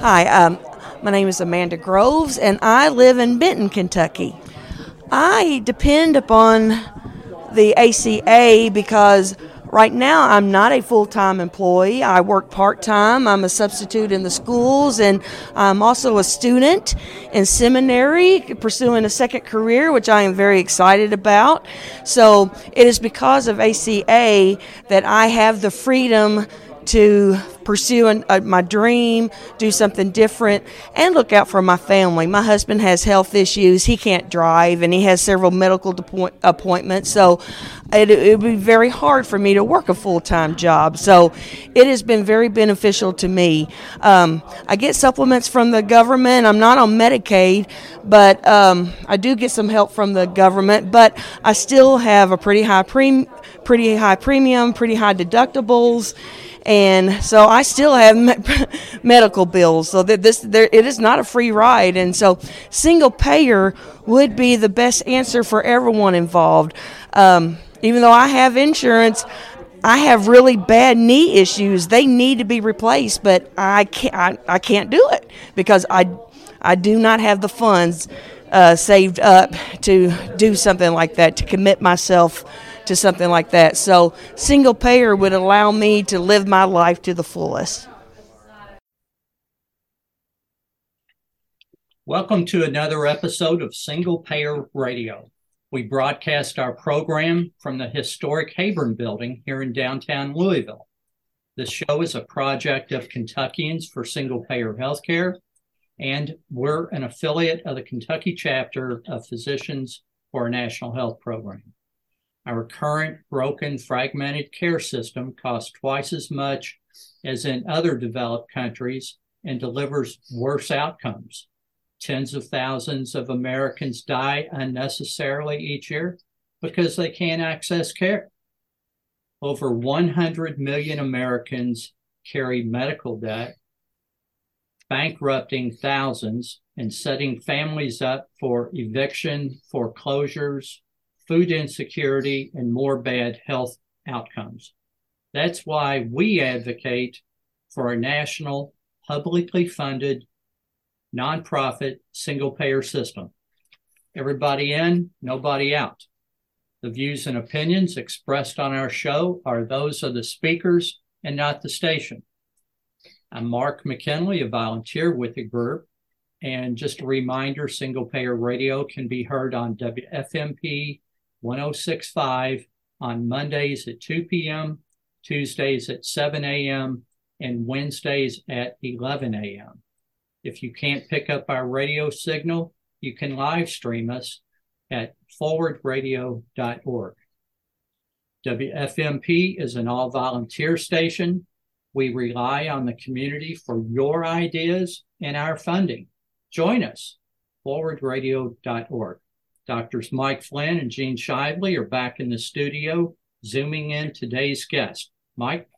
Hi, um, my name is Amanda Groves, and I live in Benton, Kentucky. I depend upon the ACA because right now I'm not a full time employee. I work part time. I'm a substitute in the schools, and I'm also a student in seminary pursuing a second career, which I am very excited about. So it is because of ACA that I have the freedom to pursue an, uh, my dream, do something different, and look out for my family. My husband has health issues; he can't drive, and he has several medical depo- appointments. So it, would be very hard for me to work a full time job. So it has been very beneficial to me. Um, I get supplements from the government. I'm not on Medicaid, but um, I do get some help from the government. But I still have a pretty high pre- pretty high premium, pretty high deductibles and so I still have me- medical bills. So that this there, it is not a free ride, and so single payer would be the best answer for everyone involved. Um, even though I have insurance. I have really bad knee issues. They need to be replaced, but I can't. I, I can't do it because I, I do not have the funds uh, saved up to do something like that to commit myself to something like that. So, single payer would allow me to live my life to the fullest. Welcome to another episode of Single Payer Radio. We broadcast our program from the historic Heyburn building here in downtown Louisville. This show is a project of Kentuckians for Single Payer Healthcare, and we're an affiliate of the Kentucky chapter of Physicians for a National Health Program. Our current broken, fragmented care system costs twice as much as in other developed countries and delivers worse outcomes. Tens of thousands of Americans die unnecessarily each year because they can't access care. Over 100 million Americans carry medical debt, bankrupting thousands and setting families up for eviction, foreclosures, food insecurity, and more bad health outcomes. That's why we advocate for a national, publicly funded, nonprofit, single payer system. Everybody in, nobody out. The views and opinions expressed on our show are those of the speakers and not the station. I'm Mark McKinley, a volunteer with the group. And just a reminder single payer radio can be heard on WFMP 1065 on Mondays at 2 p.m., Tuesdays at 7 a.m., and Wednesdays at 11 a.m. If you can't pick up our radio signal, you can live stream us at forwardradio.org. WFMP is an all volunteer station. We rely on the community for your ideas and our funding. Join us, forwardradio.org. Doctors Mike Flynn and Gene Shively are back in the studio, zooming in today's guest. Mike?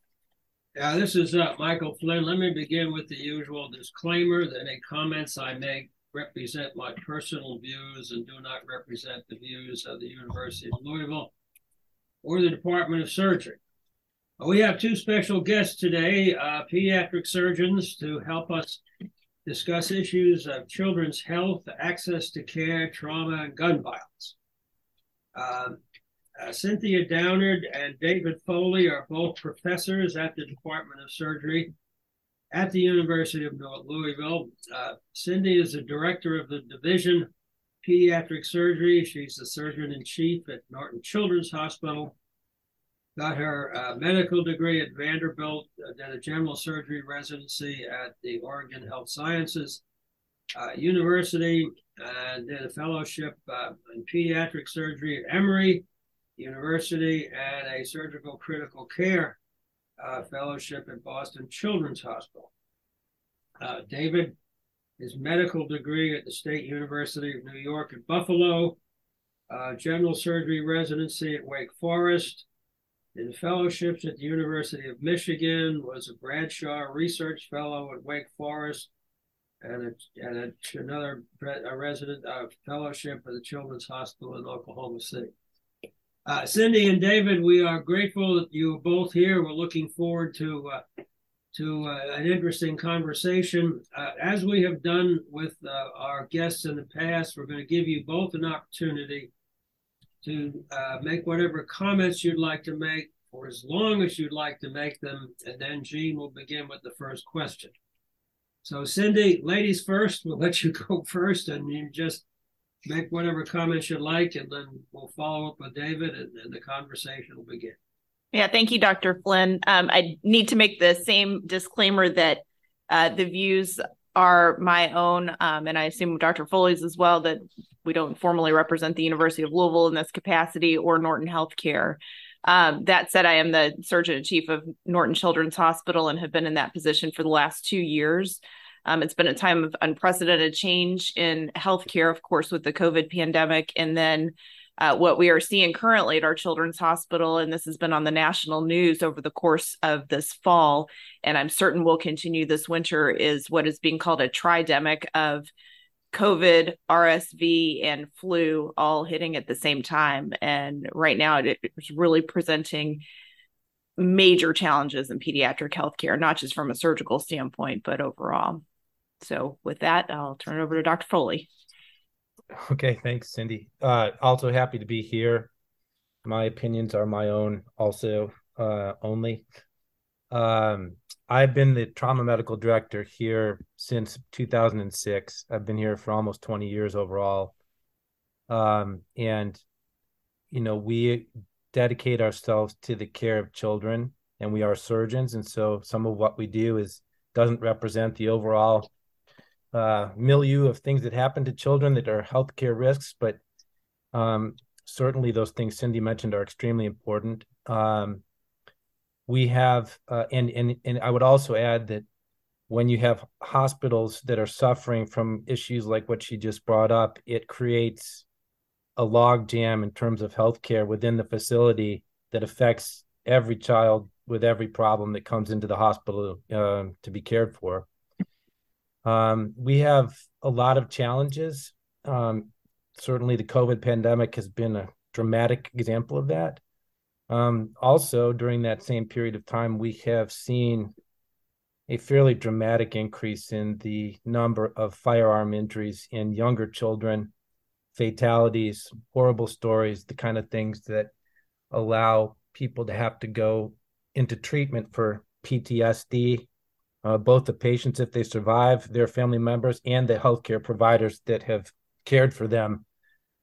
Yeah, this is uh, Michael Flynn. Let me begin with the usual disclaimer that any comments I make represent my personal views and do not represent the views of the University of Louisville or the Department of Surgery. We have two special guests today, uh, pediatric surgeons, to help us discuss issues of children's health, access to care, trauma, and gun violence. Um, uh, Cynthia Downard and David Foley are both professors at the Department of Surgery at the University of North Louisville. Uh, Cindy is the director of the Division Pediatric Surgery. She's the surgeon in chief at Norton Children's Hospital got her uh, medical degree at Vanderbilt, uh, did a general surgery residency at the Oregon Health Sciences uh, University, and did a fellowship uh, in pediatric surgery at Emory University and a surgical critical care uh, fellowship at Boston Children's Hospital. Uh, David, his medical degree at the State University of New York at Buffalo, general surgery residency at Wake Forest, in fellowships at the University of Michigan, was a Bradshaw Research Fellow at Wake Forest, and, a, and a, another a resident uh, fellowship at the Children's Hospital in Oklahoma City. Uh, Cindy and David, we are grateful that you are both here. We're looking forward to uh, to uh, an interesting conversation. Uh, as we have done with uh, our guests in the past, we're going to give you both an opportunity to uh, make whatever comments you'd like to make for as long as you'd like to make them. And then Gene will begin with the first question. So, Cindy, ladies first, we'll let you go first and you just make whatever comments you'd like, and then we'll follow up with David and, and the conversation will begin. Yeah, thank you, Dr. Flynn. Um, I need to make the same disclaimer that uh, the views are my own, um, and I assume Dr. Foley's as well, that we don't formally represent the University of Louisville in this capacity or Norton Healthcare. Um, that said, I am the Surgeon in Chief of Norton Children's Hospital and have been in that position for the last two years. Um, it's been a time of unprecedented change in healthcare, of course, with the COVID pandemic, and then uh, what we are seeing currently at our children's hospital, and this has been on the national news over the course of this fall, and I'm certain will continue this winter, is what is being called a tridemic of COVID, RSV, and flu all hitting at the same time. And right now, it's really presenting major challenges in pediatric healthcare, not just from a surgical standpoint, but overall. So, with that, I'll turn it over to Dr. Foley. Okay, thanks, Cindy. Uh, also happy to be here. My opinions are my own, also uh, only. Um, I've been the trauma medical director here since 2006. I've been here for almost 20 years overall. Um, and, you know, we dedicate ourselves to the care of children and we are surgeons. And so some of what we do is doesn't represent the overall uh, milieu of things that happen to children that are healthcare risks, but um, certainly those things Cindy mentioned are extremely important. Um, we have, uh, and and and I would also add that when you have hospitals that are suffering from issues like what she just brought up, it creates a log jam in terms of healthcare within the facility that affects every child with every problem that comes into the hospital uh, to be cared for. Um, we have a lot of challenges. Um, certainly, the COVID pandemic has been a dramatic example of that. Um, also, during that same period of time, we have seen a fairly dramatic increase in the number of firearm injuries in younger children, fatalities, horrible stories, the kind of things that allow people to have to go into treatment for PTSD uh, both the patients if they survive, their family members, and the healthcare providers that have cared for them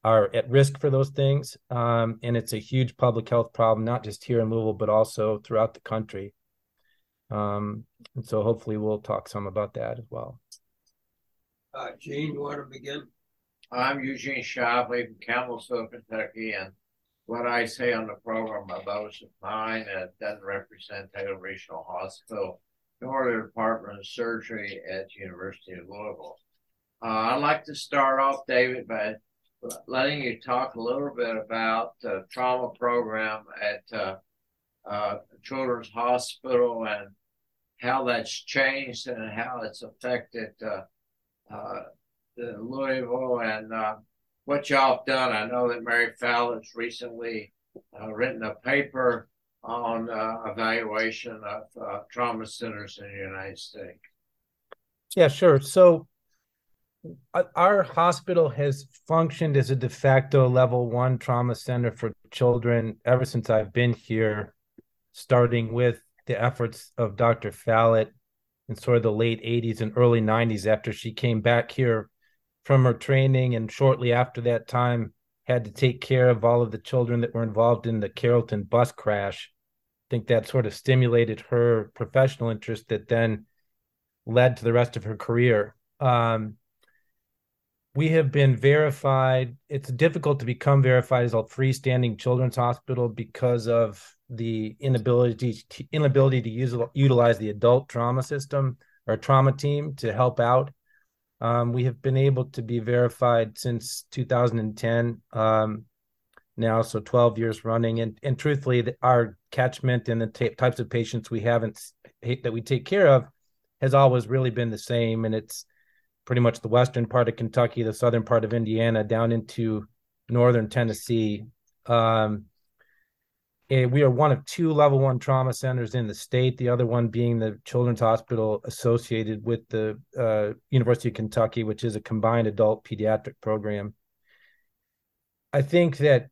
are at risk for those things. Um, and it's a huge public health problem, not just here in Louisville, but also throughout the country. Um, and so hopefully we'll talk some about that as well. Uh, Gene, you want to begin? I'm Eugene Shively from Campbellsville, Kentucky, and what I say on the program about those of mine uh, doesn't represent Taylor Regional Hospital nor Department of Surgery at the University of Louisville. Uh, I'd like to start off, David, by letting you talk a little bit about the trauma program at uh, uh, Children's Hospital and how that's changed and how it's affected uh, uh, the Louisville and uh, what y'all have done. I know that Mary Fallat's recently written a paper on uh, evaluation of uh, trauma centers in the United States? Yeah, sure. So uh, our hospital has functioned as a de facto level one trauma center for children ever since I've been here, starting with the efforts of Dr. Fallat in sort of the late 80s and early 90s after she came back here from her training. And shortly after that time, had to take care of all of the children that were involved in the Carrollton bus crash. I think that sort of stimulated her professional interest that then led to the rest of her career. Um, we have been verified. It's difficult to become verified as a freestanding children's hospital because of the inability to, inability to use, utilize the adult trauma system or trauma team to help out um, we have been able to be verified since 2010 um, now, so 12 years running. And and truthfully, the, our catchment and the t- types of patients we haven't that we take care of has always really been the same, and it's pretty much the western part of Kentucky, the southern part of Indiana, down into northern Tennessee. Um, we are one of two level one trauma centers in the state, the other one being the Children's Hospital associated with the uh, University of Kentucky, which is a combined adult pediatric program. I think that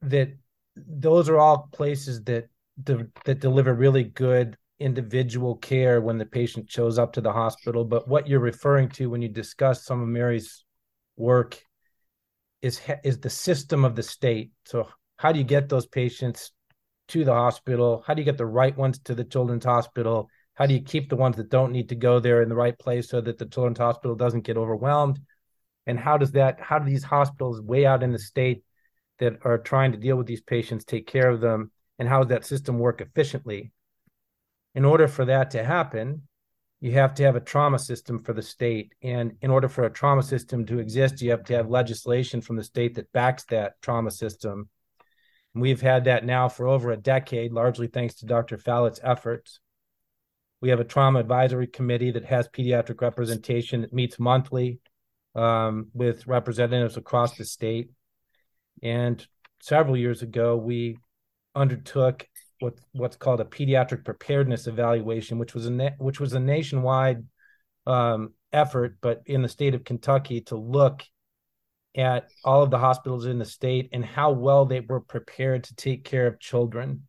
that those are all places that de- that deliver really good individual care when the patient shows up to the hospital. But what you're referring to when you discuss some of Mary's work is is the system of the state. So how do you get those patients to the hospital? How do you get the right ones to the children's hospital? How do you keep the ones that don't need to go there in the right place so that the children's hospital doesn't get overwhelmed? And how does that how do these hospitals way out in the state that are trying to deal with these patients take care of them and how does that system work efficiently? In order for that to happen, you have to have a trauma system for the state. And in order for a trauma system to exist, you have to have legislation from the state that backs that trauma system. We've had that now for over a decade, largely thanks to Dr. Fallat's efforts. We have a trauma advisory committee that has pediatric representation that meets monthly um, with representatives across the state. And several years ago, we undertook what what's called a pediatric preparedness evaluation, which was a na- which was a nationwide um, effort, but in the state of Kentucky to look at all of the hospitals in the state and how well they were prepared to take care of children.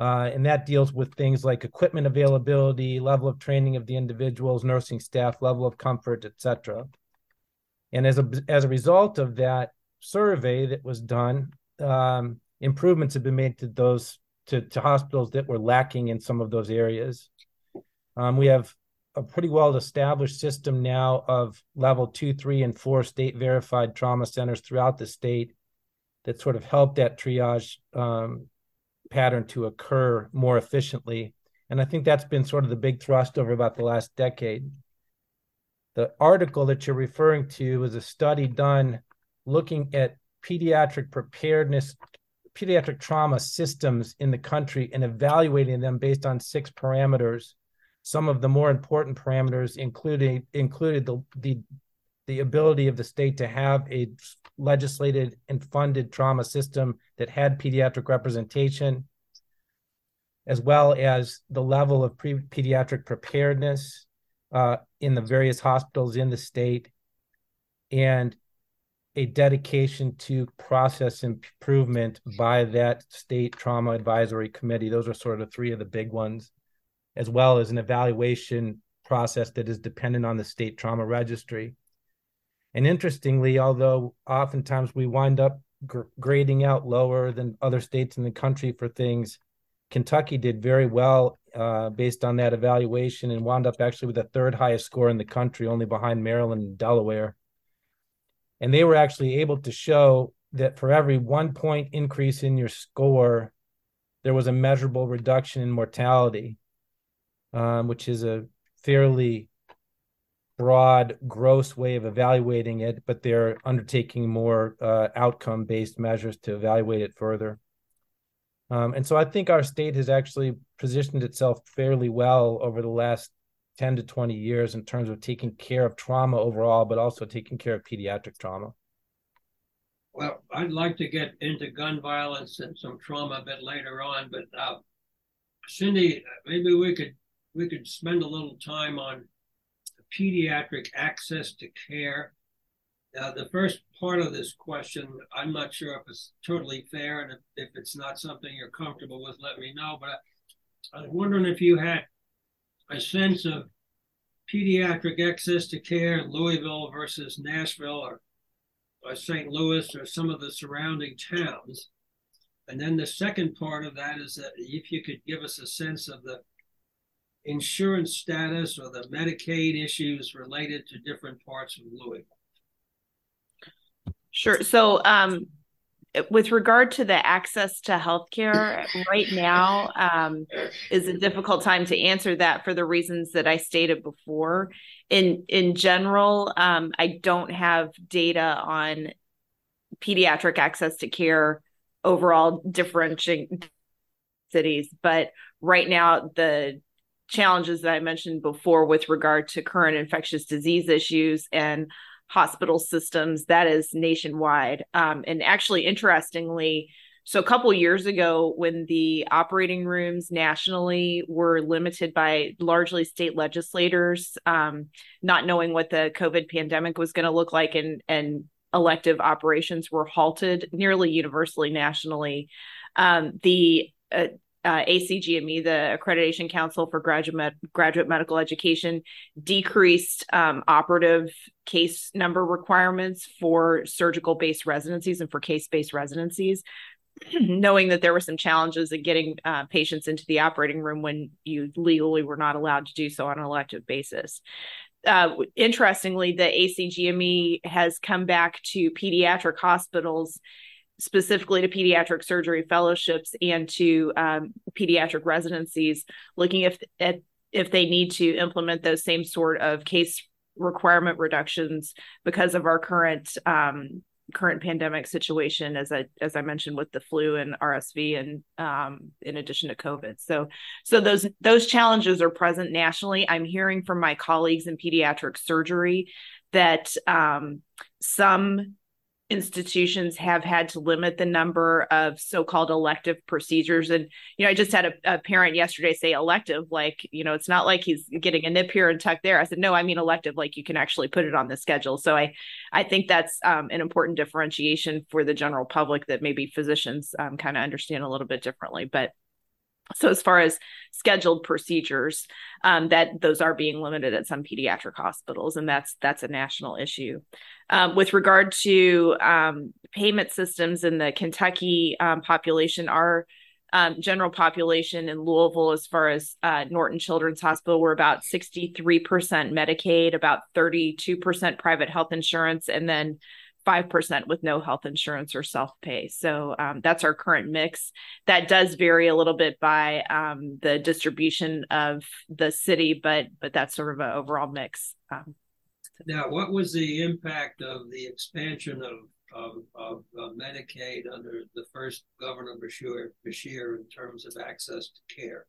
Uh, and that deals with things like equipment availability, level of training of the individuals, nursing staff, level of comfort, etc. And as a as a result of that survey that was done, um, improvements have been made to those to, to hospitals that were lacking in some of those areas. Um, we have a pretty well established system now of level two, three, and four state verified trauma centers throughout the state that sort of help that triage um, pattern to occur more efficiently. And I think that's been sort of the big thrust over about the last decade. The article that you're referring to was a study done looking at pediatric preparedness pediatric trauma systems in the country and evaluating them based on six parameters. Some of the more important parameters including included the, the the ability of the state to have a legislated and funded trauma system that had pediatric representation, as well as the level of pre- pediatric preparedness uh, in the various hospitals in the state, and a dedication to process improvement by that state trauma advisory committee. Those are sort of three of the big ones, as well as an evaluation process that is dependent on the state trauma registry. And interestingly, although oftentimes we wind up gr- grading out lower than other states in the country for things, Kentucky did very well uh, based on that evaluation and wound up actually with the third highest score in the country, only behind Maryland and Delaware and they were actually able to show that for every one point increase in your score, there was a measurable reduction in mortality, um, which is a fairly broad, gross way of evaluating it, but they're undertaking more uh, outcome based measures to evaluate it further. Um, and so I think our state has actually positioned itself fairly well over the last 10 to 20 years in terms of taking care of trauma overall, but also taking care of pediatric trauma? Well, I'd like to get into gun violence and some trauma a bit later on, but uh, Cindy, maybe we could we could spend a little time on pediatric access to care. Uh, the first part of this question, I'm not sure if it's totally fair, and if, if it's not something you're comfortable with, let me know. But I, I was wondering if you had a sense of pediatric access to care in Louisville versus Nashville or, or St. Louis or some of the surrounding towns. And then the second part of that is that if you could give us a sense of the insurance status or the Medicaid issues related to different parts of Louisville. Sure. So, um, with regard to the access to healthcare right now um, is a difficult time to answer that for the reasons that I stated before. In in general, um, I don't have data on pediatric access to care overall differentiating cities, but right now the challenges that I mentioned before with regard to current infectious disease issues and hospital systems that is nationwide. Um, and actually interestingly So a couple years ago, when the operating rooms nationally were limited by largely state legislators, um, not knowing what the COVID pandemic was going to look like, and and elective operations were halted nearly universally nationally, um, the uh, uh, ACGME, the Accreditation Council for Graduate Graduate Medical Education, decreased um, operative case number requirements for surgical based residencies and for case based residencies, knowing that there were some challenges in getting uh, patients into the operating room when you legally were not allowed to do so on an elective basis. Uh, interestingly, the ACGME has come back to pediatric hospitals specifically to pediatric surgery fellowships and to um, pediatric residencies, looking if at if they need to implement those same sort of case requirement reductions because of our current um, current pandemic situation, as I as I mentioned with the flu and RSV, and um, in addition to COVID. So so those those challenges are present nationally. I'm hearing from my colleagues in pediatric surgery that um, some institutions have had to limit the number of so-called elective procedures. And you know i just had a, a, parent yesterday say elective like you know it's not like he's getting a nip here and tuck there. I said no i mean elective like you can actually put it on the schedule. So i i think that's um, an important differentiation for the general public that maybe physicians um, kind of understand a little bit differently. But so as far as scheduled procedures um, that those are being limited at some pediatric hospitals and that's that's a national issue. Um, with regard to um, payment systems in the kentucky um, population our um, general population in louisville as far as uh, norton children's hospital we're about 63% medicaid about 32% private health insurance and then 5% with no health insurance or self pay. So um, that's our current mix. That does vary a little bit by um, the distribution of the city, but but that's sort of an overall mix. Um, now, what was the impact of the expansion of of, of uh, Medicaid under the first Governor Bashir, Beshear in terms of access to care?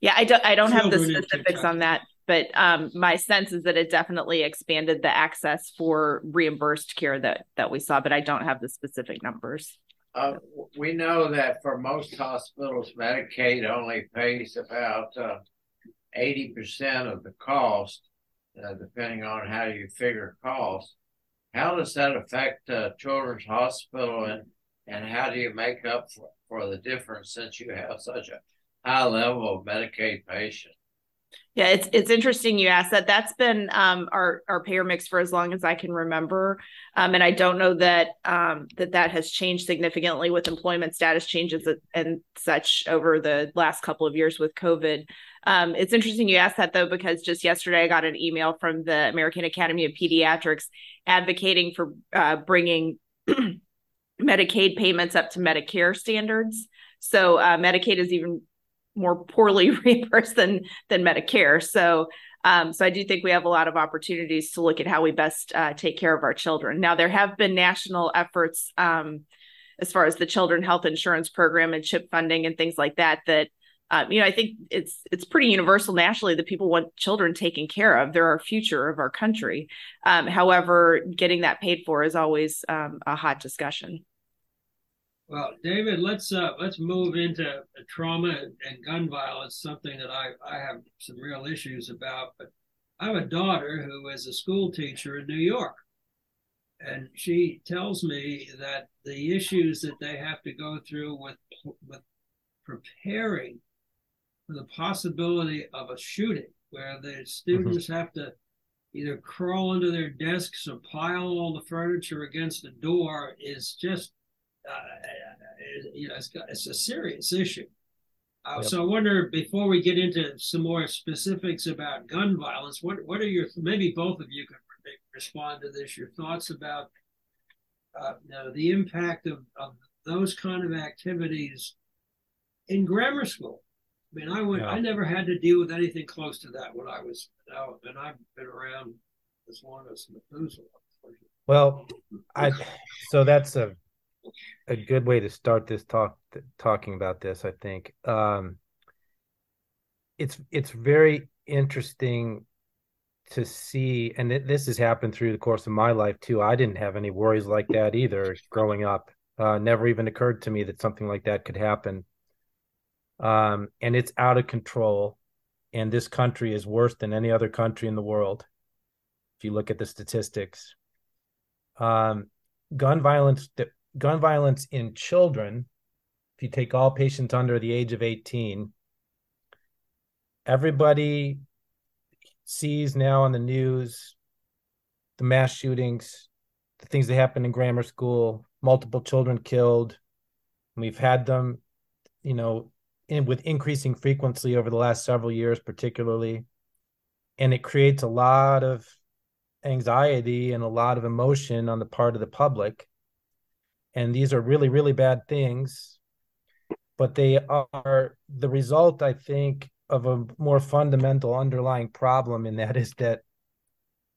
Yeah, I don't I don't have the specifics on that but um, my sense is that it definitely expanded the access for reimbursed care that that we saw, but I don't have the specific numbers. Uh, we know that for most hospitals, Medicaid only pays about uh, eighty percent of the cost, uh, depending on how you figure cost. How does that affect uh, Children's Hospital, and and how do you make up for, for the difference since you have such a high level of Medicaid patients? Yeah, it's it's interesting you asked that. That's been um, our our payer mix for as long as I can remember, um, and I don't know that um, that that has changed significantly with employment status changes and such over the last couple of years with COVID. Um, it's interesting you asked that though because just yesterday I got an email from the American Academy of Pediatrics advocating for uh, bringing Medicaid payments up to Medicare standards. So uh, Medicaid is even more poorly reimbursed than than Medicare. So um, so I do think we have a lot of opportunities to look at how we best uh, take care of our children. Now there have been national efforts um, as far as the Children Health Insurance Program and CHIP funding and things like that. That um, you know I think it's it's pretty universal nationally that people want children taken care of. They're our future of our country. Um, however, getting that paid for is always um, a hot discussion. Well, David, let's uh, let's move into trauma and gun violence, something that I, I have some real issues about. But I have a daughter who is a school teacher in New York, and she tells me that the issues that they have to go through with with preparing for the possibility of a shooting, where the students mm-hmm. have to either crawl under their desks or pile all the furniture against the door, is just uh, you know, it's, it's a serious issue. Uh, yep. So I wonder, before we get into some more specifics about gun violence, what what are your maybe both of you can respond to this? Your thoughts about uh, you know, the impact of, of those kind of activities in grammar school. I mean, I went. Yeah. I never had to deal with anything close to that when I was out, and I've been around as long as Methuselah. Well, I so that's a a good way to start this talk talking about this i think um it's it's very interesting to see and this has happened through the course of my life too i didn't have any worries like that either growing up Uh, never even occurred to me that something like that could happen. Um, and it's out of control. And this country is worse than any other country in the world. If you look at the statistics, um, gun violence, gun violence in children. If you take all patients under the age of 18, everybody sees now on the news the mass shootings, the things that happen in grammar school, multiple children killed. We've had them, you know, in, with increasing frequency over the last several years, particularly. And it creates a lot of anxiety and a lot of emotion on the part of the public. And these are really, really bad things, but they are the result, I think, of a more fundamental underlying problem, and that is that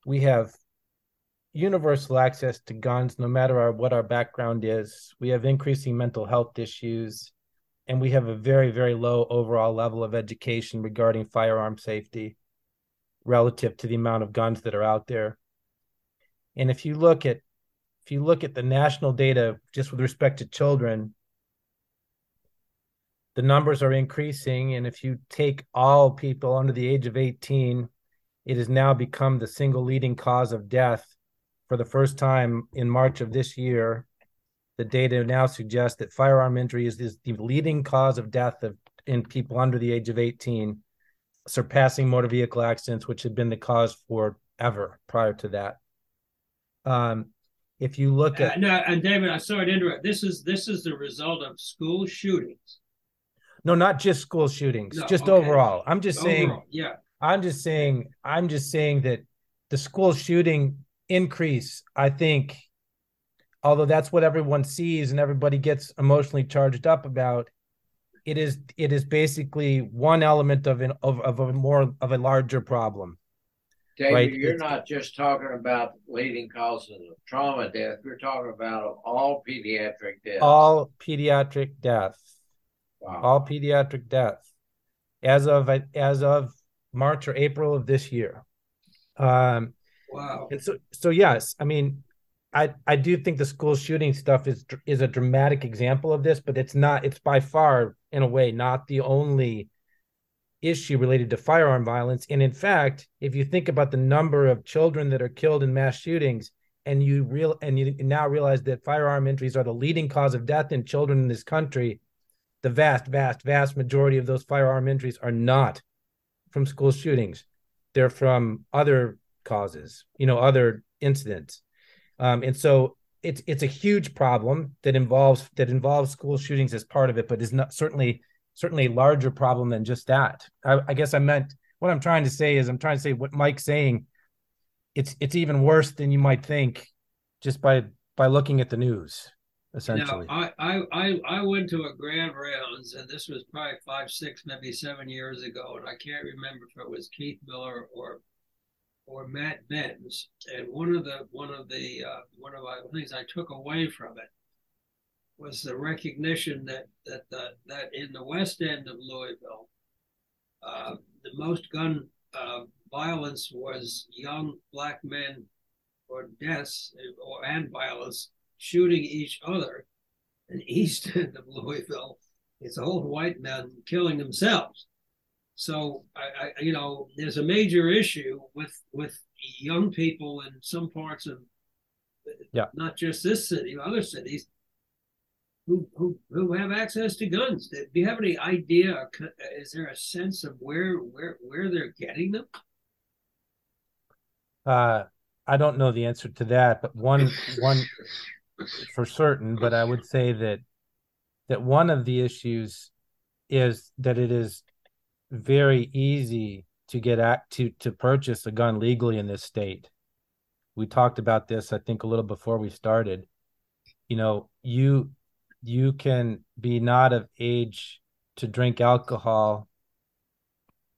we have universal access to guns no matter our, what our background is. We have increasing mental health issues, and we have a very, very low overall level of education regarding firearm safety relative to the amount of guns that are out there. And if you look at if you look at the national data just with respect to children, the numbers are increasing. And if you take all people under the age of 18, it has now become the single leading cause of death for the first time in March of this year, the data now suggests that firearm injury is, is the leading cause of death of, in people under the age of 18, surpassing motor vehicle accidents, which had been the cause forever prior to that. Um, if you look at uh, no, and David, I'm sorry to interrupt. This is this is the result of school shootings. No, not just school shootings, no, just okay. overall. I'm just overall, saying. Yeah. I'm just saying. I'm just saying that the school shooting increase, I think, although that's what everyone sees and everybody gets emotionally charged up about, it is it is basically one element of an of, of a more of a larger problem. David, right? you're it's, not just talking about leading causes of trauma death. You're talking about all pediatric deaths. All pediatric death. Wow. All pediatric death. As of as of March or April of this year. Um, Wow. And so, so yes, I mean, I I do think the school shooting stuff is is a dramatic example of this, but it's not. It's by far, in a way, not the only issue related to firearm violence. And in fact, if you think about the number of children that are killed in mass shootings, and you real and you now realize that firearm injuries are the leading cause of death in children in this country, the vast, vast, vast majority of those firearm injuries are not from school shootings. They're from other causes, you know, other incidents. Um, and so it's it's a huge problem that involves that involves school shootings as part of it, but is not certainly certainly a larger problem than just that. I, I guess I meant what I'm trying to say is I'm trying to say what Mike's saying. It's it's even worse than you might think, just by by looking at the news essentially. Now, I, I, I went to a grand rounds, and this was probably five, six, maybe seven years ago, and I can't remember if it was Keith Miller or or Matt Benns. And one of the one of the uh, one of the things I took away from it was the recognition that that the, that in the west end of Louisville, uh, the most gun uh, violence was young black men or deaths or and violence shooting each other. And east end of Louisville, it's old white men killing themselves. So I, I, you know, there's a major issue with with young people in some parts of, yeah, not just this city, other cities, who who who have access to guns. Do you have any idea? Is there a sense of where where where they're getting them? Uh, I don't know the answer to that, but one one for certain. But I would say that that one of the issues is that it is very easy to get at to to purchase a gun legally in this state. We talked about this, I think, a little before we started. You know, you you can be not of age to drink alcohol.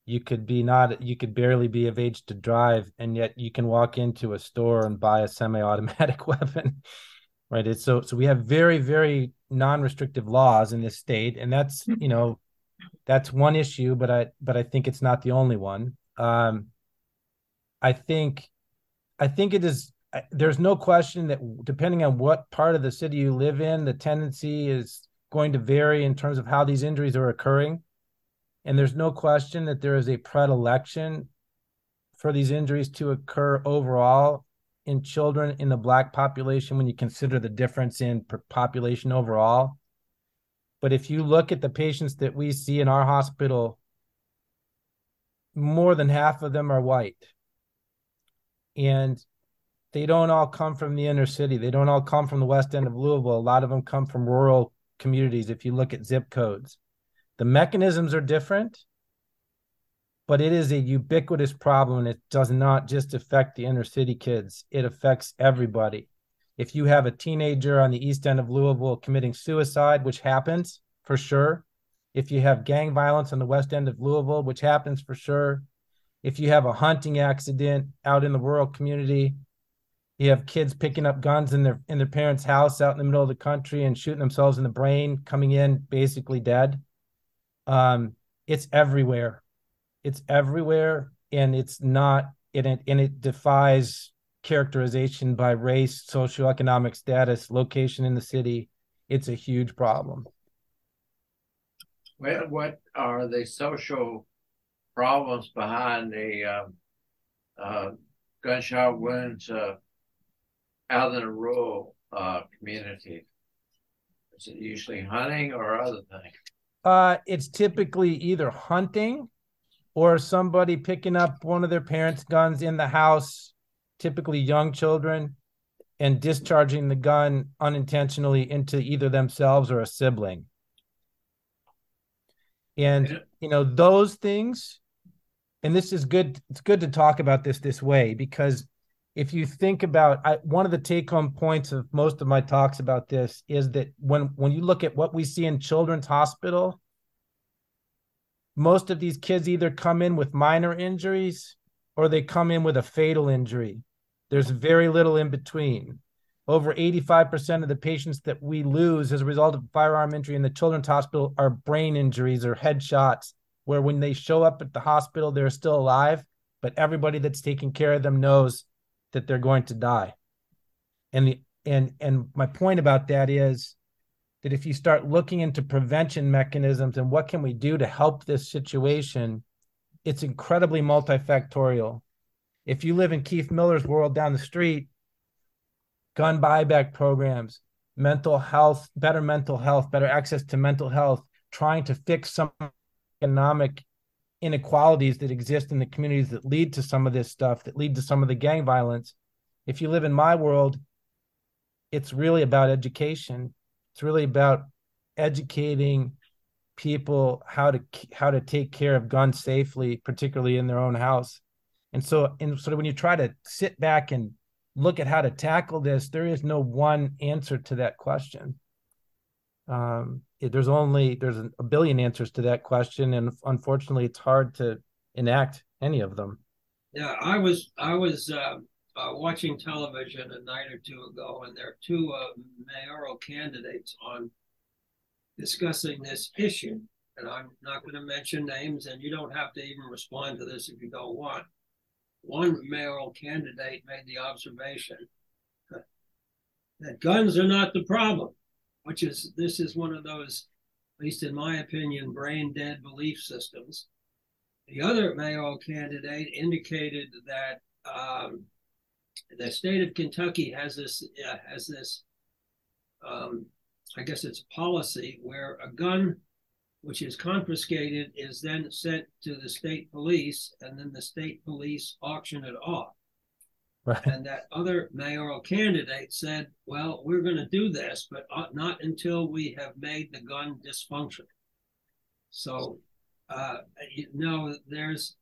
You could be not you could barely be of age to drive, and yet you can walk into a store and buy a semi-automatic weapon. Right. It's so so we have very, very non-restrictive laws in this state, and that's you know that's one issue, but I but I think it's not the only one. Um, I think I think it is there's no question that depending on what part of the city you live in, the tendency is going to vary in terms of how these injuries are occurring. And there's no question that there is a predilection for these injuries to occur overall in children in the black population when you consider the difference in population overall. But if you look at the patients that we see in our hospital, more than half of them are white. And they don't all come from the inner city. They don't all come from the west end of Louisville. A lot of them come from rural communities if you look at zip codes. The mechanisms are different, but it is a ubiquitous problem and it does not just affect the inner city kids, it affects everybody. If you have a teenager on the east end of Louisville committing suicide, which happens for sure, if you have gang violence on the west end of Louisville, which happens for sure, if you have a hunting accident out in the rural community, you have kids picking up guns in their in their parents' house out in the middle of the country and shooting themselves in the brain, coming in basically dead. Um, it's everywhere. It's everywhere, and it's not and it and it defies characterization by race, socioeconomic status, location in the city. It's a huge problem. What, what are the social problems behind the um, uh, gunshot wounds uh, out in a rural uh, community? Is it usually hunting or other things? Uh, it's typically either hunting or somebody picking up one of their parents' guns in the house, typically young children, and discharging the gun unintentionally into either themselves or a sibling. And you know those things, and this is good. It's good to talk about this this way because if you think about I, one of the take-home points of most of my talks about this is that when when you look at what we see in children's hospital most of these kids either come in with minor injuries or they come in with a fatal injury. There's very little in between. Over 85% of the patients that we lose as a result of firearm injury in the children's hospital are brain injuries or headshots, where when they show up at the hospital, they're still alive, but everybody that's taking care of them knows that they're going to die. And the and and my point about that is that if you start looking into prevention mechanisms and what can we do to help this situation, it's incredibly multifactorial. If you live in Keith Miller's world down the street, gun buyback programs, mental health, better mental health, better access to mental health, trying to fix some economic inequalities that exist in the communities that lead to some of this stuff, that lead to some of the gang violence. If you live in my world, it's really about education it's really about educating people how to how to take care of guns safely, particularly in their own house. And so, and so when you try to sit back and look at how to tackle this, there is no one answer to that question. Um, there's only there's a billion answers to that question, and unfortunately, it's hard to enact any of them. Yeah, I was I was uh, uh, watching television a night or two ago, and there are two uh, mayoral candidates on discussing this issue. And I'm not going to mention names, and you don't have to even respond to this if you don't want. One mayoral candidate made the observation that guns are not the problem, which is this is one of those, at least in my opinion, brain dead belief systems. The other mayoral candidate indicated that um, the state of Kentucky has this uh, has this um, I guess it's policy where a gun which is confiscated is then sent to the state police and then the state police auction it off. Right. And that other mayoral candidate said, well, we're going to do this, but not until we have made the gun dysfunctional. So, uh, you know, there's,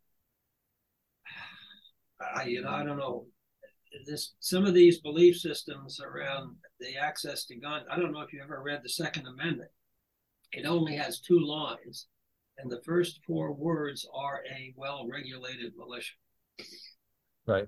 I, you know, I don't know this some of these belief systems around the access to guns. I don't know if you ever read the Second Amendment. It only has two lines, and the first four words are a well-regulated militia. Right.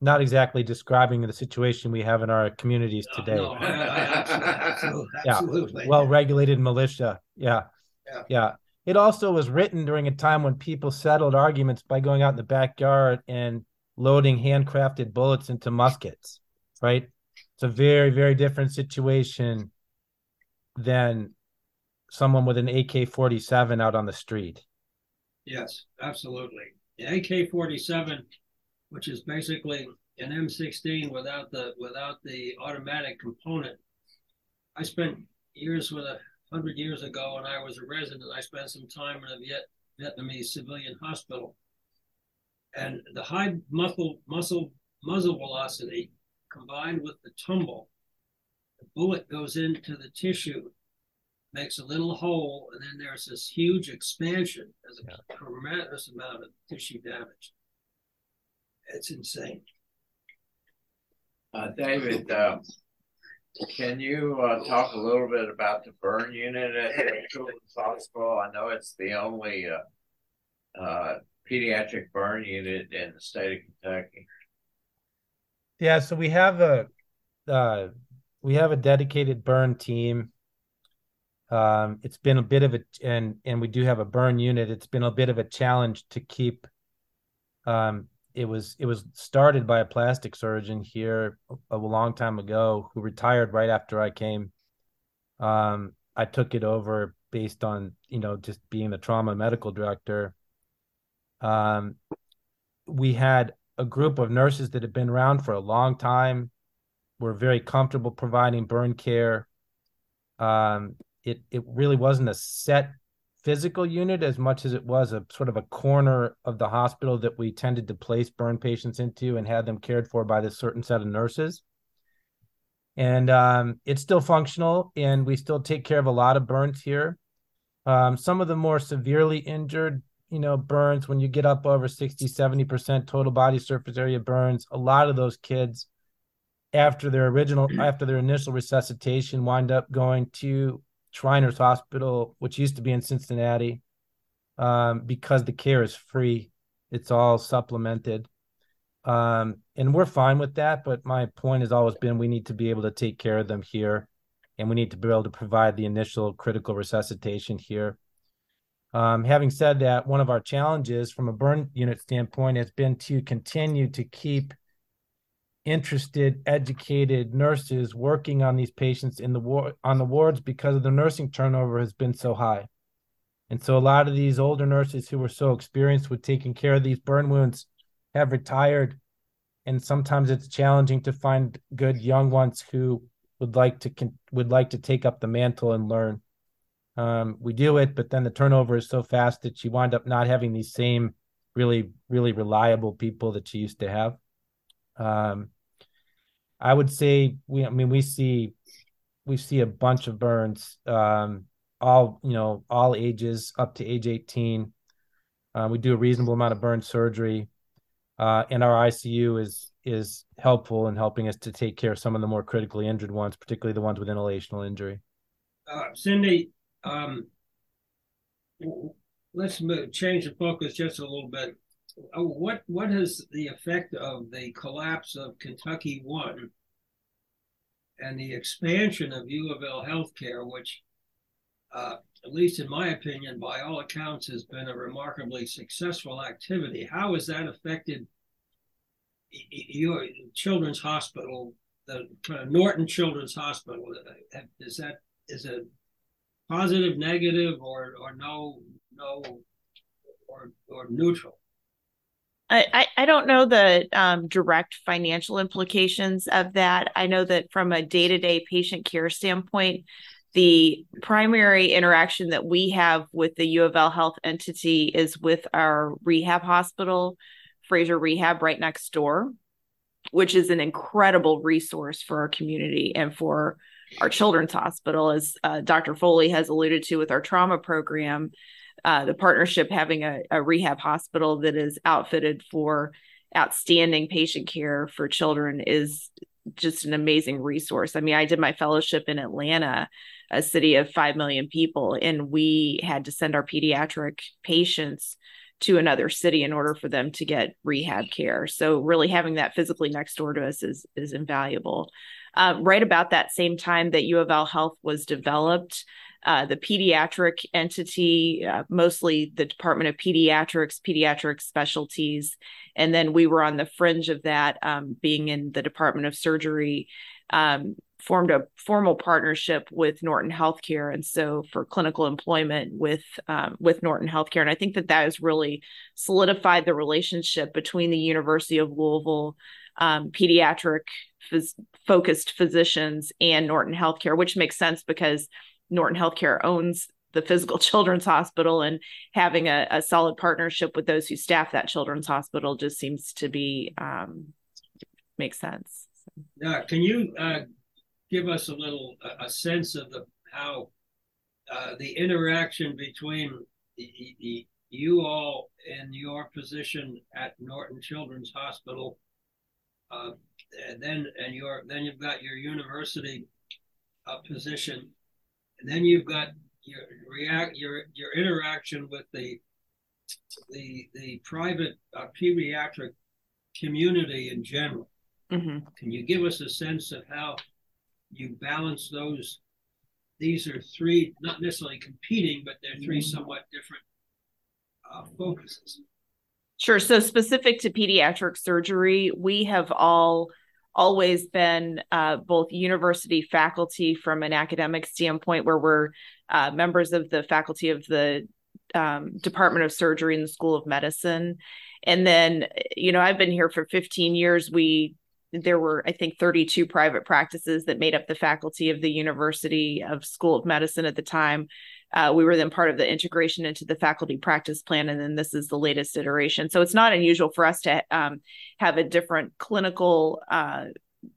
Not exactly describing the situation we have in our communities today. No, no, absolutely, absolutely. Yeah. Well-regulated militia. Yeah. yeah. Yeah. It also was written during a time when people settled arguments by going out in the backyard and loading handcrafted bullets into muskets, right? It's a very, very different situation than someone with an AK 47 out on the street. Yes, absolutely. The AK 47, which is basically an M16 without the without the automatic component. I spent years with a hundred years ago when I was a resident. I spent some time in a Viet, Vietnamese civilian hospital, and the high muscle muscle muzzle velocity combined with the tumble, the bullet goes into the tissue, makes a little hole, and then there's this huge expansion. There's a yeah. tremendous amount of tissue damage. It's insane. Uh, David, uh, can you uh, talk a little bit about the burn unit at Children's Hospital? I know it's the only uh, uh, pediatric burn unit in the state of Kentucky. Yeah, so we have a uh, we have a dedicated burn team. Um, it's been a bit of a and and we do have a burn unit. It's been a bit of a challenge to keep um, it was it was started by a plastic surgeon here a, a long time ago who retired right after I came. Um, I took it over based on you know just being the trauma medical director. Um, we had a group of nurses that had been around for a long time. Were very comfortable providing burn care. Um, it it really wasn't a set physical unit as much as it was a sort of a corner of the hospital that we tended to place burn patients into and had them cared for by this certain set of nurses. And um, it's still functional, and we still take care of a lot of burns here. Um, some of the more severely injured, you know, burns, when you get up over 60, 70% total body surface area burns, a lot of those kids, after their original, after their initial resuscitation, wind up going to Shriners Hospital, which used to be in Cincinnati, um, because the care is free. It's all supplemented. Um, and we're fine with that. But my point has always been we need to be able to take care of them here and we need to be able to provide the initial critical resuscitation here. Um, having said that, one of our challenges from a burn unit standpoint has been to continue to keep interested, educated nurses working on these patients in the ward on the wards because of the nursing turnover has been so high. And so a lot of these older nurses who were so experienced with taking care of these burn wounds have retired. And sometimes it's challenging to find good young ones who would like to would like to take up the mantle and learn. Um, we do it, but then the turnover is so fast that you wind up not having these same really really reliable people that you used to have. Um, I would say we I mean we see we see a bunch of burns um all you know all ages up to age 18 uh, we do a reasonable amount of burn surgery. Uh, and our ICU is is helpful in helping us to take care of some of the more critically injured ones particularly the ones with inhalational injury. Uh, Cindy um, let's move, change the focus just a little bit what what has the effect of the collapse of Kentucky One and the expansion of U of L healthcare, which, uh, at least in my opinion, by all accounts, has been a remarkably successful activity. How has that affected your children's hospital, the kind of Norton Children's Hospital? Is that is it positive, negative, or or no no or or neutral? I, I don't know the um, direct financial implications of that. I know that from a day to day patient care standpoint, the primary interaction that we have with the U of L health entity is with our rehab hospital, Frazier Rehab, right next door, which is an incredible resource for our community and for our children's hospital, as uh, Dr. Foley has alluded to with our trauma program uh, the partnership having a, a rehab hospital that is outfitted for outstanding patient care for children is just an amazing resource. I mean, I did my fellowship in Atlanta, a city of 5 million people, and we had to send our pediatric patients to another city in order for them to get rehab care. So really having that physically next door to us is is invaluable. Uh, right about that same time that U of L Health was developed, uh, the pediatric entity, uh, mostly the Department of Pediatrics, pediatric specialties, and then we were on the fringe of that, um, being in the Department of Surgery. Um, formed a formal partnership with Norton Healthcare, and so for clinical employment with um, with Norton Healthcare, and I think that that has really solidified the relationship between the University of Louisville um, pediatric phys- focused physicians and Norton Healthcare, which makes sense because Norton Healthcare owns the physical children's hospital and having a, a solid partnership with those who staff that children's hospital just seems to be um, makes sense. Uh, can you uh, give us a little a sense of the how uh, the interaction between the, the, you all in your position at Norton Children's Hospital, uh, and then and your then you've got your university uh, position, and then you've got your react your your interaction with the the the private uh, pediatric community in general. Mm-hmm. Can you give us a sense of how you balance those. These are three, not necessarily competing, but they're 3 mm-hmm. somewhat different uh, focuses. Sure. So specific to pediatric surgery, we have all always been uh, both university faculty from an academic standpoint, where we're uh, members of the faculty of the um, Department of Surgery in the School of Medicine. And then, you know, I've been here for 15 years. We there were i think 32 private practices that made up the faculty of the university of school of medicine at the time uh, we were then part of the integration into the faculty practice plan and then this is the latest iteration. So it's not unusual for us to um, have a different clinical uh,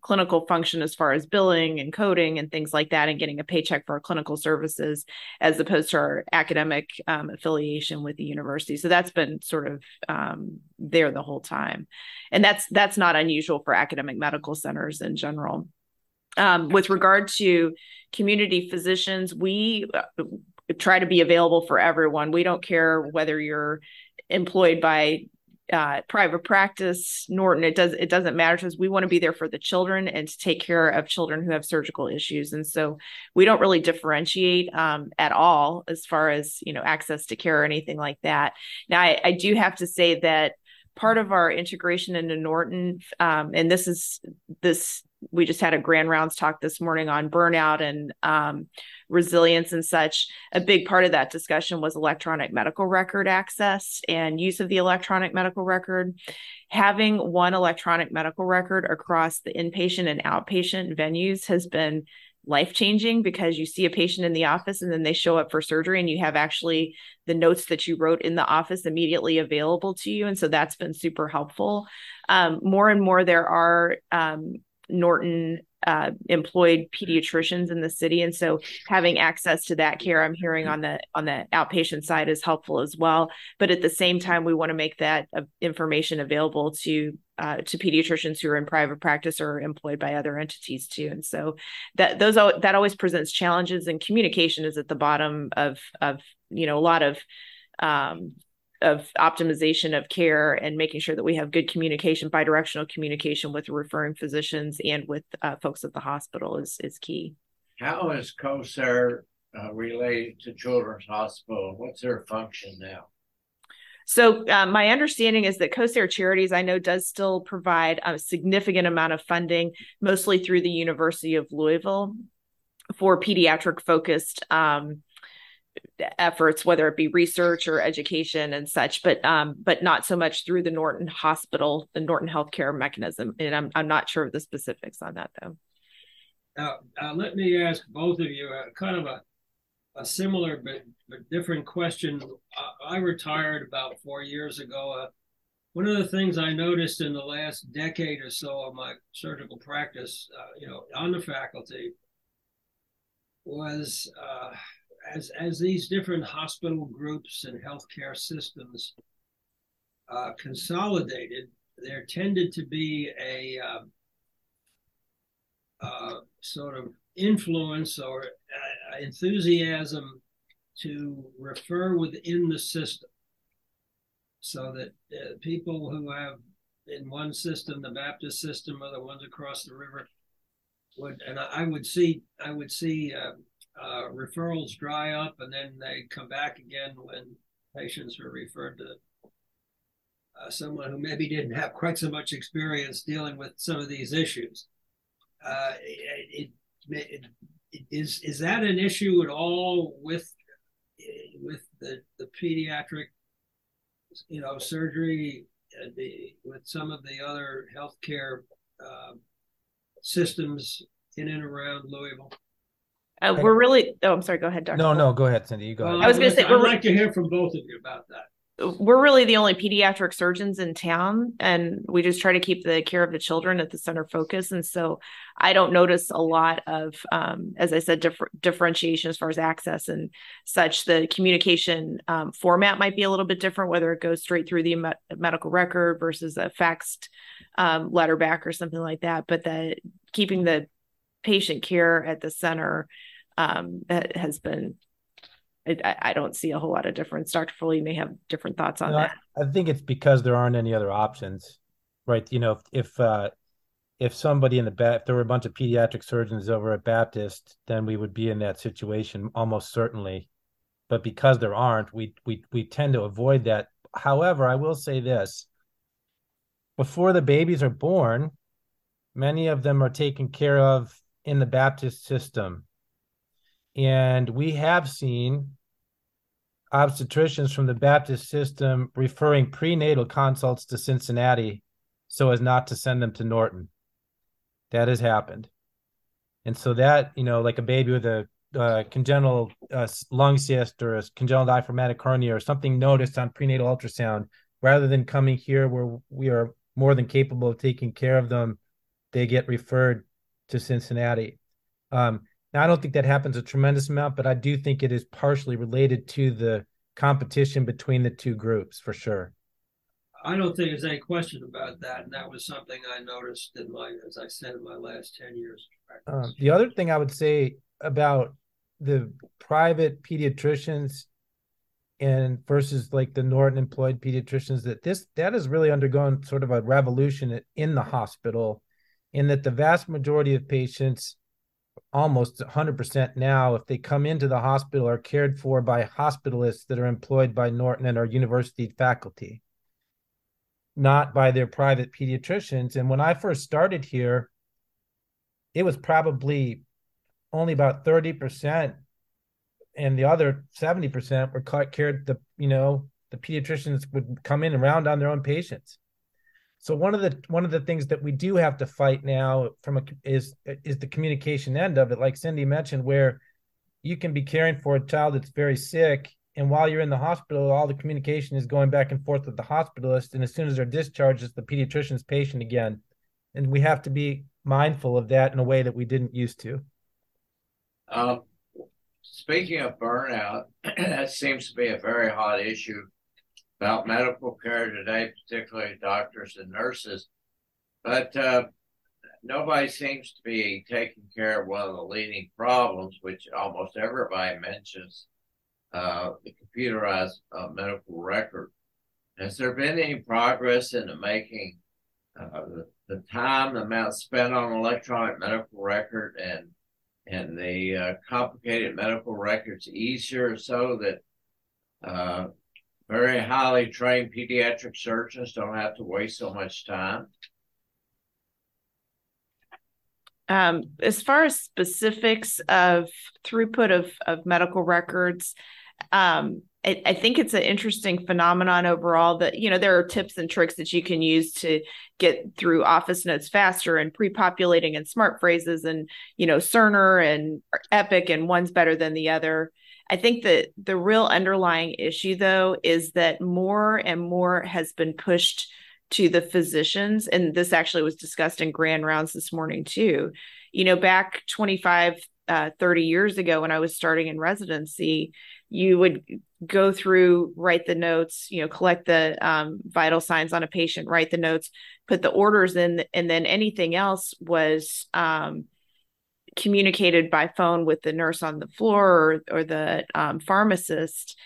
clinical function as far as billing and coding and things like that and getting a paycheck for our clinical services as opposed to our academic um, affiliation with the university. So that's been sort of um, there the whole time. And that's that's not unusual for academic medical centers in general. Um, with regard to community physicians we uh, try to be available for everyone we don't care whether you're employed by uh, private practice, Norton, it does it doesn't matter to us. We want to be there for the children and to take care of children who have surgical issues, and so we don't really differentiate um, at all as far as you know access to care or anything like that. Now, I, I do have to say that part of our integration into Norton, um, and this is this we just had a grand rounds talk this morning on burnout and um, resilience and such. A big part of that discussion was electronic medical record access and use of the electronic medical record. Having one electronic medical record across the inpatient and outpatient venues has been life changing because you see a patient in the office and then they show up for surgery and you have actually the notes that you wrote in the office immediately available to you and so that's been super helpful um, more and more there are um, norton uh, employed pediatricians in the city. And so having access to that care i'm hearing on the on the outpatient side is helpful as well. But at the same time we want to make that uh, information available to uh, to pediatricians who are in private practice or employed by other entities too. And so that those that always presents challenges and communication is at the bottom of of you know a lot of um, of optimization of care and making sure that we have good communication, bidirectional communication with referring physicians and with uh, folks at the hospital is is key. How is Kosair uh, related to Children's Hospital? What's their function now? So uh, my understanding is that Kosair Charities, I know, does still provide a significant amount of funding, mostly through the University of Louisville, for pediatric focused um, efforts, whether it be research or education and such, but um, but not so much through the Norton Hospital, the Norton Healthcare mechanism. And I'm I'm not sure of the specifics on that though. Now, uh, let me ask both of you a, kind of a a similar but, but different question. Uh, I retired about four years ago. Uh, one of the things I noticed in the last decade or so of my surgical practice, uh, you know, on the faculty, was uh, as as these different hospital groups and healthcare systems uh, consolidated, there tended to be a uh, uh, sort of influence or uh, enthusiasm to refer within the system. so that uh, people who have in one system, the Baptist system, or the ones across the river, would and I, would see I would see uh, referrals dry up and then they come back again when patients are referred to uh, someone who maybe didn't have quite so much experience dealing with some of these issues. Uh, it, it, it, is is that an issue at all with with the, the pediatric you know surgery the, with some of the other healthcare uh, systems in and around Louisville? Uh, we're really. Oh, I'm sorry. Go ahead, Doctor. No, no, go ahead, Cindy. You go. Well, ahead. I was gonna say, I'd we're- like to hear from both of you about that. we're really the only pediatric surgeons in town and we just try to keep the care of the children at the center focus and so i don't notice a lot of um, as i said differ- differentiation as far as access and such the communication um, format might be a little bit different whether it goes straight through the me- medical record versus a faxed um, letter back or something like that but that keeping the patient care at the center um, has been I, I don't see a whole lot of difference. Dr. Foley may have different thoughts on No, that. I think it's because there aren't any other options, right? You know, if if uh, if somebody in the back, if there were a bunch of pediatric surgeons over at Baptist, then we would be in that situation almost certainly. But because there aren't, we we we tend to avoid that. However, I will say this: before the babies are born, many of them are taken care of in the Baptist system, and we have seen obstetricians from the Baptist system referring prenatal consults to Cincinnati so as not to send them to Norton. That has happened. And so that, you know, like a baby with a uh, congenital uh, lung cyst or a congenital diaphragmatic hernia or something noticed on prenatal ultrasound, rather than coming here where we are more than capable of taking care of them, they get referred to Cincinnati. Um, now, I don't think that happens a tremendous amount, but I do think it is partially related to the competition between the two groups for sure. I don't think there's any question about that, and that was something I noticed in my, as I said, in my last ten years. of practice. Um, the other thing I would say about the private pediatricians and versus like the Norton employed pediatricians that this that has really undergone sort of a revolution in the hospital in that the vast majority of patients almost 100% now if they come into the hospital are cared for by hospitalists that are employed by Norton and our university faculty not by their private pediatricians. And when I first started here it was probably only about 30% and the other 70% were cared the you know the pediatricians would come in and round on their own patients so one of the one of the things that we do have to fight now from a is is the communication end of it. Like cindy mentioned where you can be caring for a child that's very sick and while you're in the hospital all the communication is going back and forth with the hospitalist. And as soon as they're discharged it's the pediatrician's patient again. And we have to be mindful of that in a way that we didn't used to. Um, speaking of burnout, that seems to be a very hot issue about medical care today, particularly doctors and nurses. But uh, nobody seems to be taking care of one of the leading problems, which almost everybody mentions uh, the computerized uh, medical record. Has there been any progress in the making uh, the, the time, the amount spent on electronic medical record, and and the uh, complicated medical records easier so that uh, very highly trained pediatric surgeons don't have to waste so much time? Um, as far as specifics of throughput of, of medical records, um, I, I think it's an interesting phenomenon overall that, you know, there are tips and tricks that you can use to get through office notes faster and pre-populating and smart phrases and, you know, Cerner and Epic and one's better than the other. I think that the real underlying issue though is that more and more has been pushed to the physicians and this actually was discussed in grand rounds this morning too. You know back 25 uh, 30 years ago when i was starting in residency you would go through write the notes you know collect the um, vital signs on a patient write the notes put the orders in and then anything else was um, communicated by phone with the nurse on the floor or, or the um, pharmacist.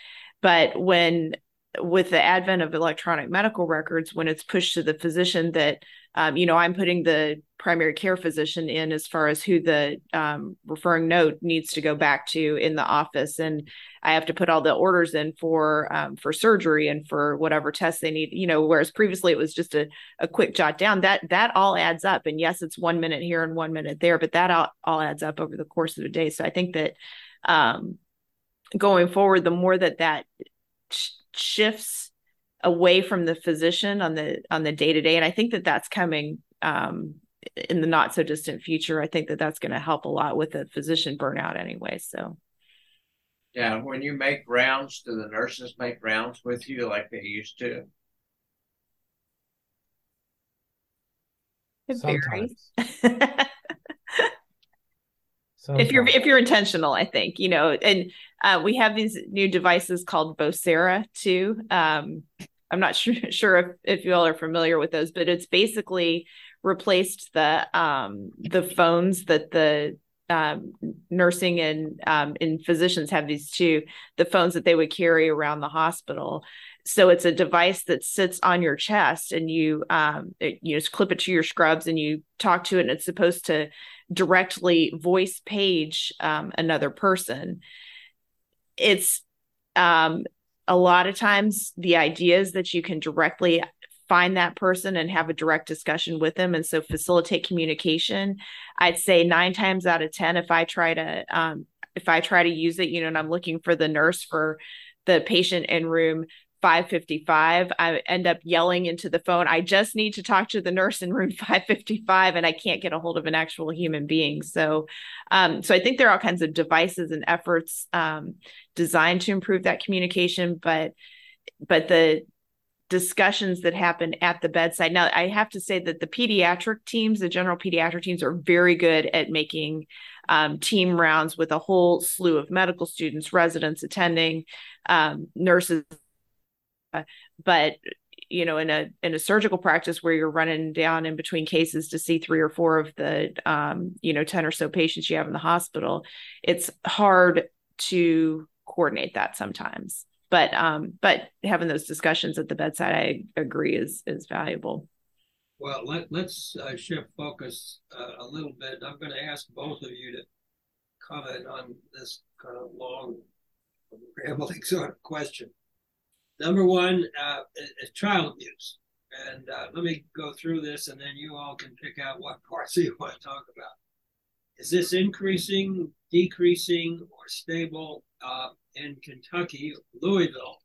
But when with the advent of electronic medical records, when it's pushed to the physician, that um, you know I'm putting the primary care physician in as far as who the um, referring note needs to go back to in the office, and I have to put all the orders in for um, for surgery and for whatever tests they need. You know, whereas previously it was just a, a quick jot down. That that all adds up, and yes, it's one minute here and one minute there, but that all, all adds up over the course of the day. So I think that um, going forward, the more that that shifts away from the physician on the on the day to day and i think that that's coming um, in the not so distant future. I think that that's going to help a lot with the physician burnout anyway so. Yeah when you make rounds do the nurses make rounds with you like they used to? It varies. If you're if you're intentional i think you know and uh, we have these new devices called vocera too um, i'm not sure, sure if, if you all are familiar with those but it's basically replaced the um, the phones that the um, nursing and um, and physicians have these two the phones that they would carry around the hospital. So it's a device that sits on your chest and you um, it, you just clip it to your scrubs and you talk to it and it's supposed to directly voice page um, another person. It's um, a lot of times the idea is that you can directly find that person and have a direct discussion with them and so facilitate communication i'd say nine times out of ten if i try to um, if i try to use it you know and i'm looking for the nurse for the patient in room 555 i end up yelling into the phone i just need to talk to the nurse in room 555 and i can't get a hold of an actual human being. So um, so i think there are all kinds of devices and efforts um, designed to improve that communication but but the discussions that happen at the bedside now i have to say that the pediatric teams the general pediatric teams are very good at making um, team rounds with a whole slew of medical students residents attending um, nurses but you know in a in a surgical practice where you're running down in between cases to see three or four of the um, you know 10 or so patients you have in the hospital it's hard to coordinate that sometimes. But um but having those discussions at the bedside i agree is is valuable. Well let, let's uh, shift focus uh, a little bit. I'm going to ask both of you to comment on this kind of long rambling sort of question Number one uh, is child abuse. And uh, let me go through this and then you all can pick out what parts you want to talk about. Is this increasing, decreasing, or stable uh, in Kentucky, Louisville?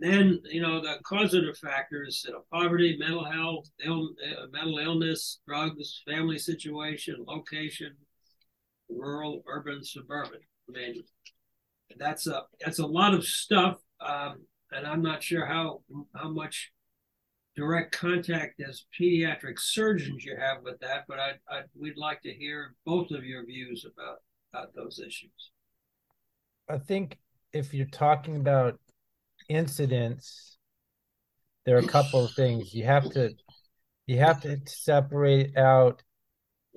And then, you know, the causative factors, you know, poverty, mental health, Ill, uh, mental illness, drugs, family situation, location, rural, urban, suburban. I mean, that's a that's a lot of stuff. Um, and I'm not sure how how much direct contact as pediatric surgeons you have with that, but I, I we'd like to hear both of your views about about those issues. I think if you're talking about incidents, there are a couple of things you have to you have to separate out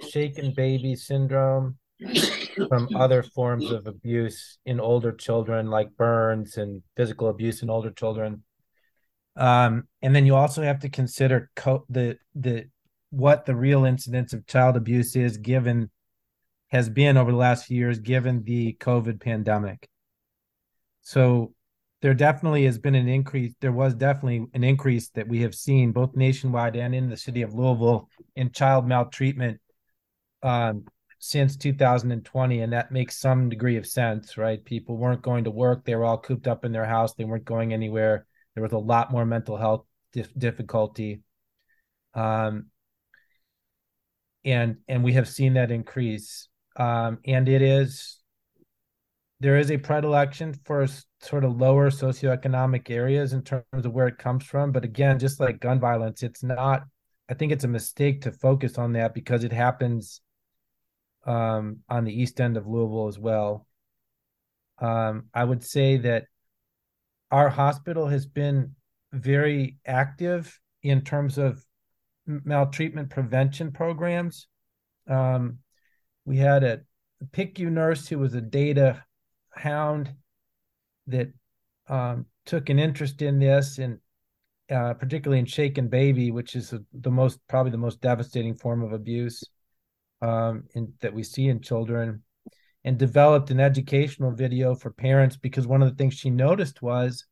shaken baby syndrome from other forms of abuse in older children, like burns and physical abuse in older children. Um, and then you also have to consider co- the the what the real incidence of child abuse is given has been over the last few years given the COVID pandemic. So there definitely has been an increase. There was definitely an increase that we have seen both nationwide and in the city of Louisville in child maltreatment um, since 2020 and that makes some degree of sense right? People weren't going to work. They were all cooped up in their house. They weren't going anywhere. There was a lot more mental health dif- difficulty. Um, and and we have seen that increase. Um, and it is there is a predilection for sort of lower socioeconomic areas in terms of where it comes from. But again just like gun violence it's not i think it's a mistake to focus on that because it happens um, on the east end of Louisville as well. Um, I would say that our hospital has been very active in terms of maltreatment prevention programs. Um, we had a, PICU nurse who was a data hound that um, took an interest in this and uh, particularly in shaken baby, which is the most probably the most devastating form of abuse um, in, that we see in children, and developed an educational video for parents because one of the things she noticed was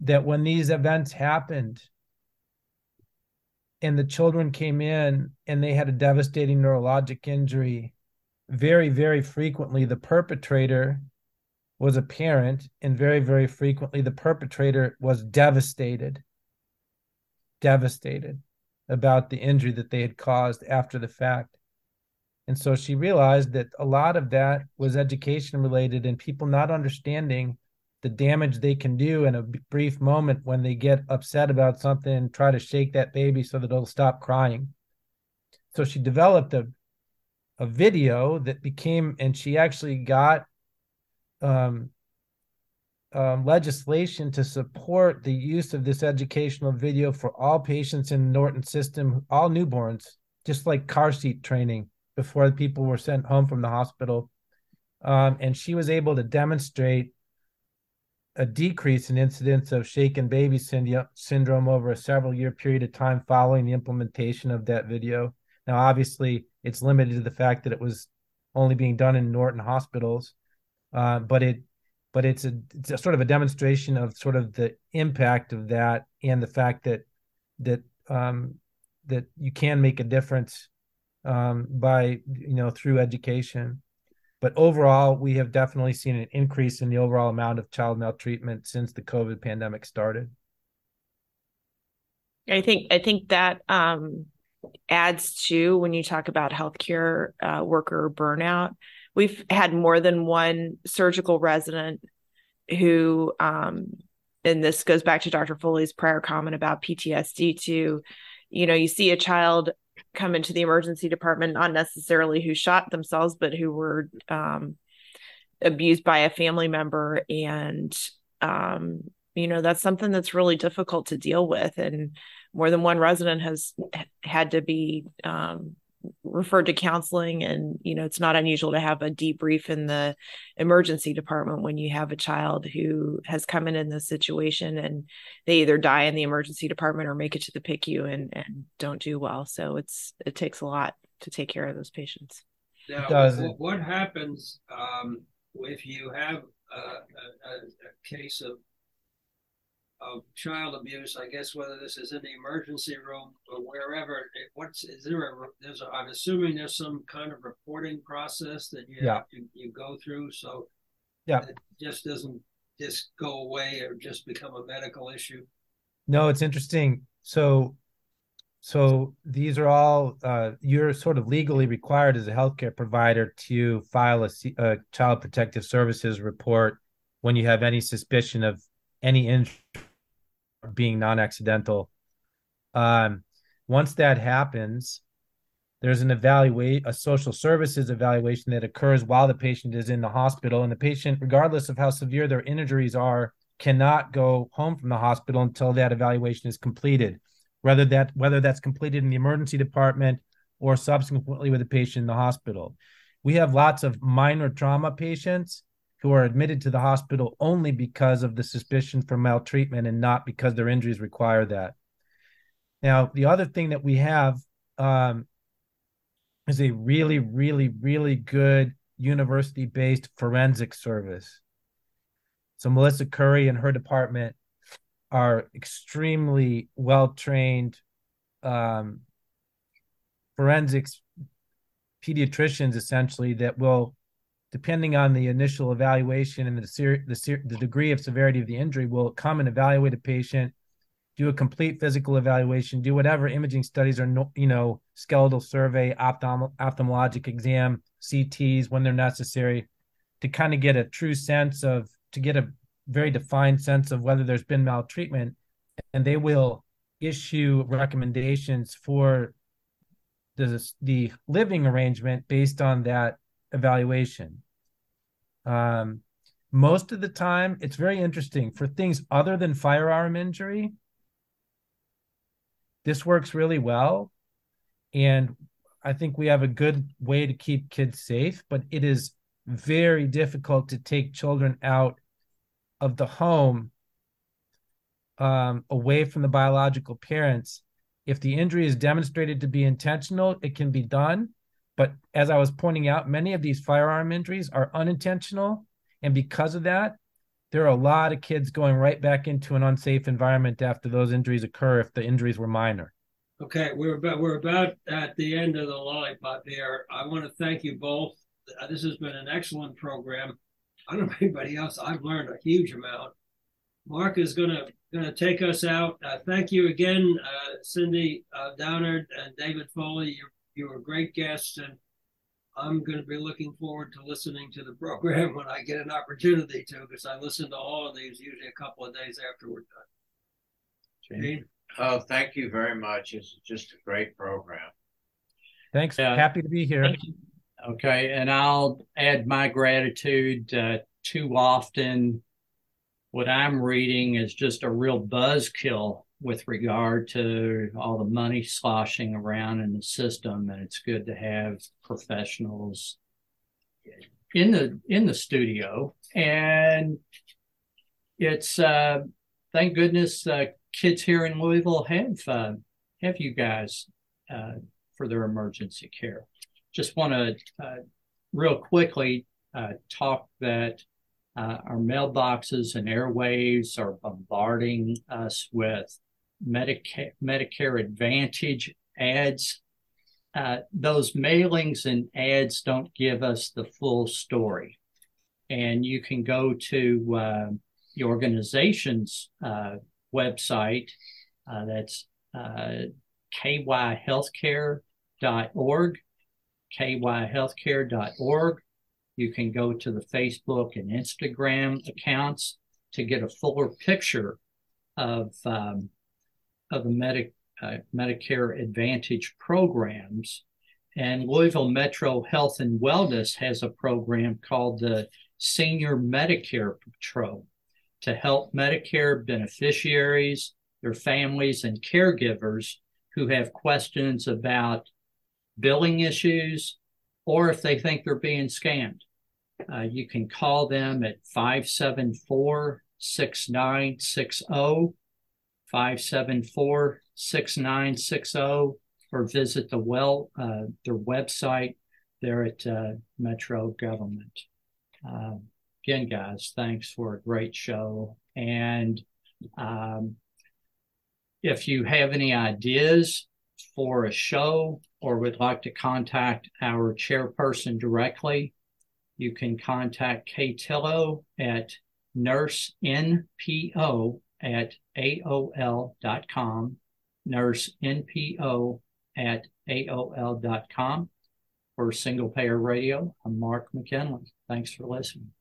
that when these events happened and the children came in and they had a devastating neurologic injury, very, very frequently the perpetrator was a parent, and very, very frequently the perpetrator was devastated, devastated about the injury that they had caused after the fact. And so she realized that a lot of that was education related and people not understanding the damage they can do in a brief moment when they get upset about something try to shake that baby so that it'll stop crying. So she developed a a video that became and she actually got um, um, legislation to support the use of this educational video for all patients in the Norton system, all newborns, just like car seat training before people were sent home from the hospital. Um, and she was able to demonstrate a decrease in incidence of shaken baby syndrome over a several year period of time following the implementation of that video. Now, obviously, it's limited to the fact that it was only being done in Norton hospitals, uh, but it but it's a, it's a sort of a demonstration of sort of the impact of that and the fact that that um, that you can make a difference um, by you know through education. But overall, we have definitely seen an increase in the overall amount of child maltreatment since the COVID pandemic started. I think I think that um, adds to when you talk about healthcare uh, worker burnout. We've had more than one surgical resident who, um, and this goes back to Dr. Foley's prior comment about PTSD too. You know, you see a child come into the emergency department, not necessarily who shot themselves, but who were um, abused by a family member. And, um, you know, that's something that's really difficult to deal with. And more than one resident has had to be um, referred to counseling and you know it's not unusual to have a debrief in the emergency department when you have a child who has come in in this situation and they either die in the emergency department or make it to the PICU and and don't do well. So it's it takes a lot to take care of those patients. Now Does. what happens um, if you have a, a, a case of of child abuse, I guess whether this is in the emergency room or wherever, what's is there a there's a, I'm assuming there's some kind of reporting process that you yeah. you, you go through so yeah it just doesn't just go away or just become a medical issue. No, it's interesting. So so these are all uh, you're sort of legally required as a healthcare provider to file a, a child protective services report when you have any suspicion of any injury being non-accidental. Um, once that happens, there's an evaluate a social services evaluation that occurs while the patient is in the hospital, and the patient, regardless of how severe their injuries are, cannot go home from the hospital until that evaluation is completed. Whether that whether that's completed in the emergency department or subsequently with the patient in the hospital. We have lots of minor trauma patients who are admitted to the hospital only because of the suspicion for maltreatment and not because their injuries require that. Now, the other thing that we have um, is a really, really, really good university based forensic service. So, Melissa Currie and her department are extremely well trained um, forensics pediatricians, essentially, that will depending on the initial evaluation and the ser- the, ser- the degree of severity of the injury, will come and evaluate a patient, do a complete physical evaluation, do whatever imaging studies are, no, you know, skeletal survey, ophthalm- ophthalmologic exam, CTs when they're necessary, to kind of get a true sense of, to get a very defined sense of whether there's been maltreatment, and they will issue recommendations for the the living arrangement based on that evaluation. Um, most of the time, it's very interesting for things other than firearm injury. This works really well. And I think we have a good way to keep kids safe, but it is very difficult to take children out of the home um, away from the biological parents. If the injury is demonstrated to be intentional, it can be done. But as I was pointing out, many of these firearm injuries are unintentional. And because of that, there are a lot of kids going right back into an unsafe environment after those injuries occur if the injuries were minor. Okay, we're about we're about at the end of the lollipop here. I want to thank you both. Uh, This has been an excellent program. I don't know anybody else. I've learned a huge amount. Mark is gonna gonna take us out. Uh, thank you again, uh, Cindy uh, Downard and David Foley. You you were a great guests, and I'm going to be looking forward to listening to the program when I get an opportunity to, because I listen to all of these usually a couple of days after we're done. Gene? Oh, thank you very much. It's just a great program. Thanks. Yeah. Happy to be here. Okay, and I'll add my gratitude. Uh, too often, what I'm reading is just a real buzzkill with regard to all the money sloshing around in the system, and it's good to have professionals in the in the studio. And it's uh, thank goodness uh, kids here in Louisville have uh, have you guys uh, for their emergency care just want to uh, real quickly uh, talk that uh, our mailboxes and airwaves are bombarding us with Medicare, Medicare Advantage ads. Uh, those mailings and ads don't give us the full story. And you can go to uh, the organization's uh, website, that's kyhealthcare.org kyhealthcare.org. You can go to the Facebook and Instagram accounts to get a fuller picture of um, of the Medi- uh, Medicare Advantage programs. And Louisville Metro Health and Wellness has a program called the Senior Medicare Patrol to help Medicare beneficiaries, their families, and caregivers who have questions about billing issues, or if they think they're being scammed. Uh, you can call them at 574 6960, 574 6960, or visit the well uh, their website there at uh, Metro Government. Uh, again, guys, thanks for a great show. And um, if you have any ideas for a show or would like to contact our chairperson directly, you can contact Kay Tillow at nursenpo at aol.com, nursenpo at aol.com. For Single Payer Radio, I'm Mark McKinley. Thanks for listening.